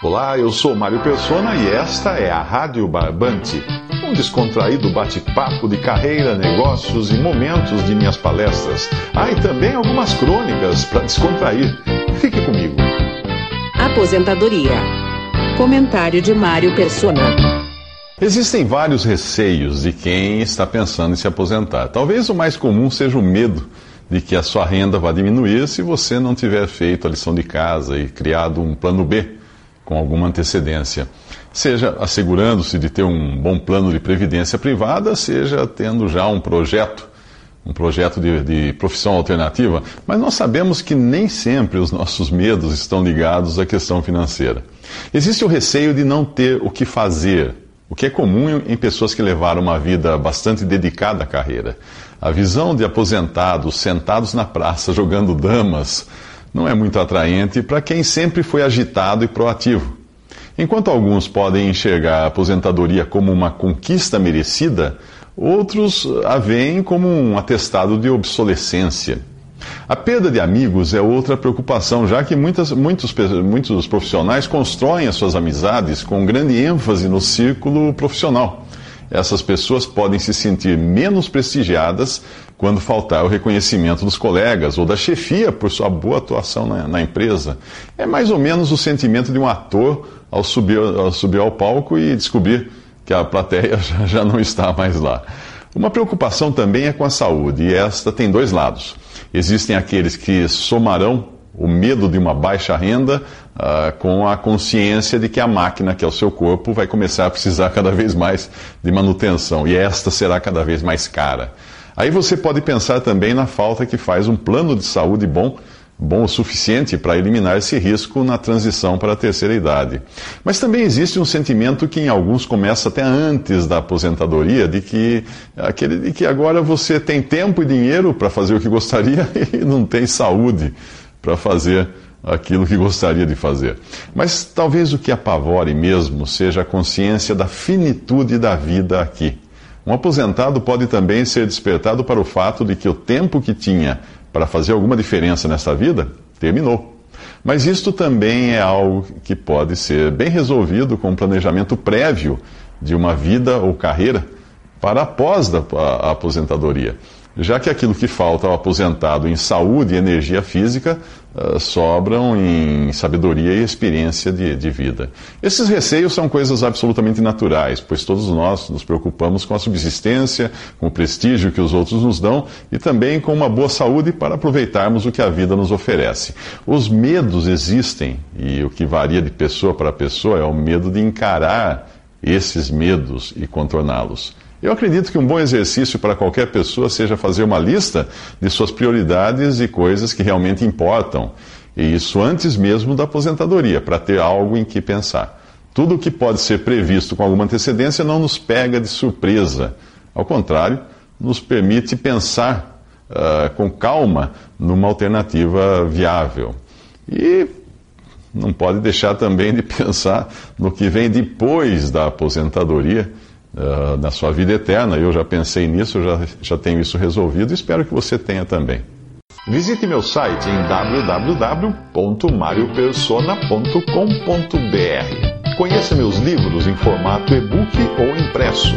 Olá, eu sou Mário Persona e esta é a Rádio Barbante, um descontraído bate-papo de carreira, negócios e momentos de minhas palestras. Ah, e também algumas crônicas para descontrair. Fique comigo. Aposentadoria. Comentário de Mário Persona. Existem vários receios de quem está pensando em se aposentar. Talvez o mais comum seja o medo de que a sua renda vá diminuir se você não tiver feito a lição de casa e criado um plano B com alguma antecedência. Seja assegurando-se de ter um bom plano de previdência privada, seja tendo já um projeto, um projeto de, de profissão alternativa. Mas nós sabemos que nem sempre os nossos medos estão ligados à questão financeira. Existe o receio de não ter o que fazer, o que é comum em pessoas que levaram uma vida bastante dedicada à carreira. A visão de aposentados sentados na praça jogando damas não é muito atraente para quem sempre foi agitado e proativo. Enquanto alguns podem enxergar a aposentadoria como uma conquista merecida, outros a veem como um atestado de obsolescência. A perda de amigos é outra preocupação, já que muitas, muitos, muitos profissionais constroem as suas amizades com grande ênfase no círculo profissional essas pessoas podem se sentir menos prestigiadas quando faltar o reconhecimento dos colegas ou da chefia por sua boa atuação na, na empresa. É mais ou menos o sentimento de um ator ao subir, ao subir ao palco e descobrir que a plateia já, já não está mais lá. Uma preocupação também é com a saúde, e esta tem dois lados. Existem aqueles que somarão o medo de uma baixa renda uh, com a consciência de que a máquina, que é o seu corpo, vai começar a precisar cada vez mais de manutenção e esta será cada vez mais cara. Aí você pode pensar também na falta que faz um plano de saúde bom, bom o suficiente para eliminar esse risco na transição para a terceira idade. Mas também existe um sentimento que em alguns começa até antes da aposentadoria, de que, aquele, de que agora você tem tempo e dinheiro para fazer o que gostaria e não tem saúde para fazer aquilo que gostaria de fazer. Mas talvez o que apavore mesmo seja a consciência da finitude da vida aqui. Um aposentado pode também ser despertado para o fato de que o tempo que tinha para fazer alguma diferença nessa vida terminou. Mas isto também é algo que pode ser bem resolvido com um planejamento prévio de uma vida ou carreira para após a aposentadoria já que aquilo que falta ao aposentado em saúde e energia física uh, sobram em sabedoria e experiência de, de, vida. Esses receios são coisas absolutamente naturais, pois todos nós nos preocupamos com a subsistência, com o prestígio que os outros nos dão e também com uma boa saúde para aproveitarmos o que a vida nos oferece. Os medos existem e o que varia de pessoa para pessoa é o medo de encarar esses medos e contorná-los. Eu acredito que um bom exercício para qualquer pessoa seja fazer uma lista de suas prioridades e coisas que realmente importam. E isso antes mesmo da aposentadoria, para ter algo em que pensar. Tudo o que pode ser previsto com alguma antecedência não nos pega de surpresa. Ao contrário, nos permite pensar uh, com calma numa alternativa viável. E não pode deixar também de pensar no que vem depois da aposentadoria uh, na sua vida eterna. Eu já pensei nisso, já, já tenho isso resolvido e espero que você tenha também. Visite meu site em www.mariopersona.com.br. Conheça meus livros em formato e-book ou impresso.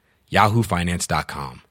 yahoofinance.com.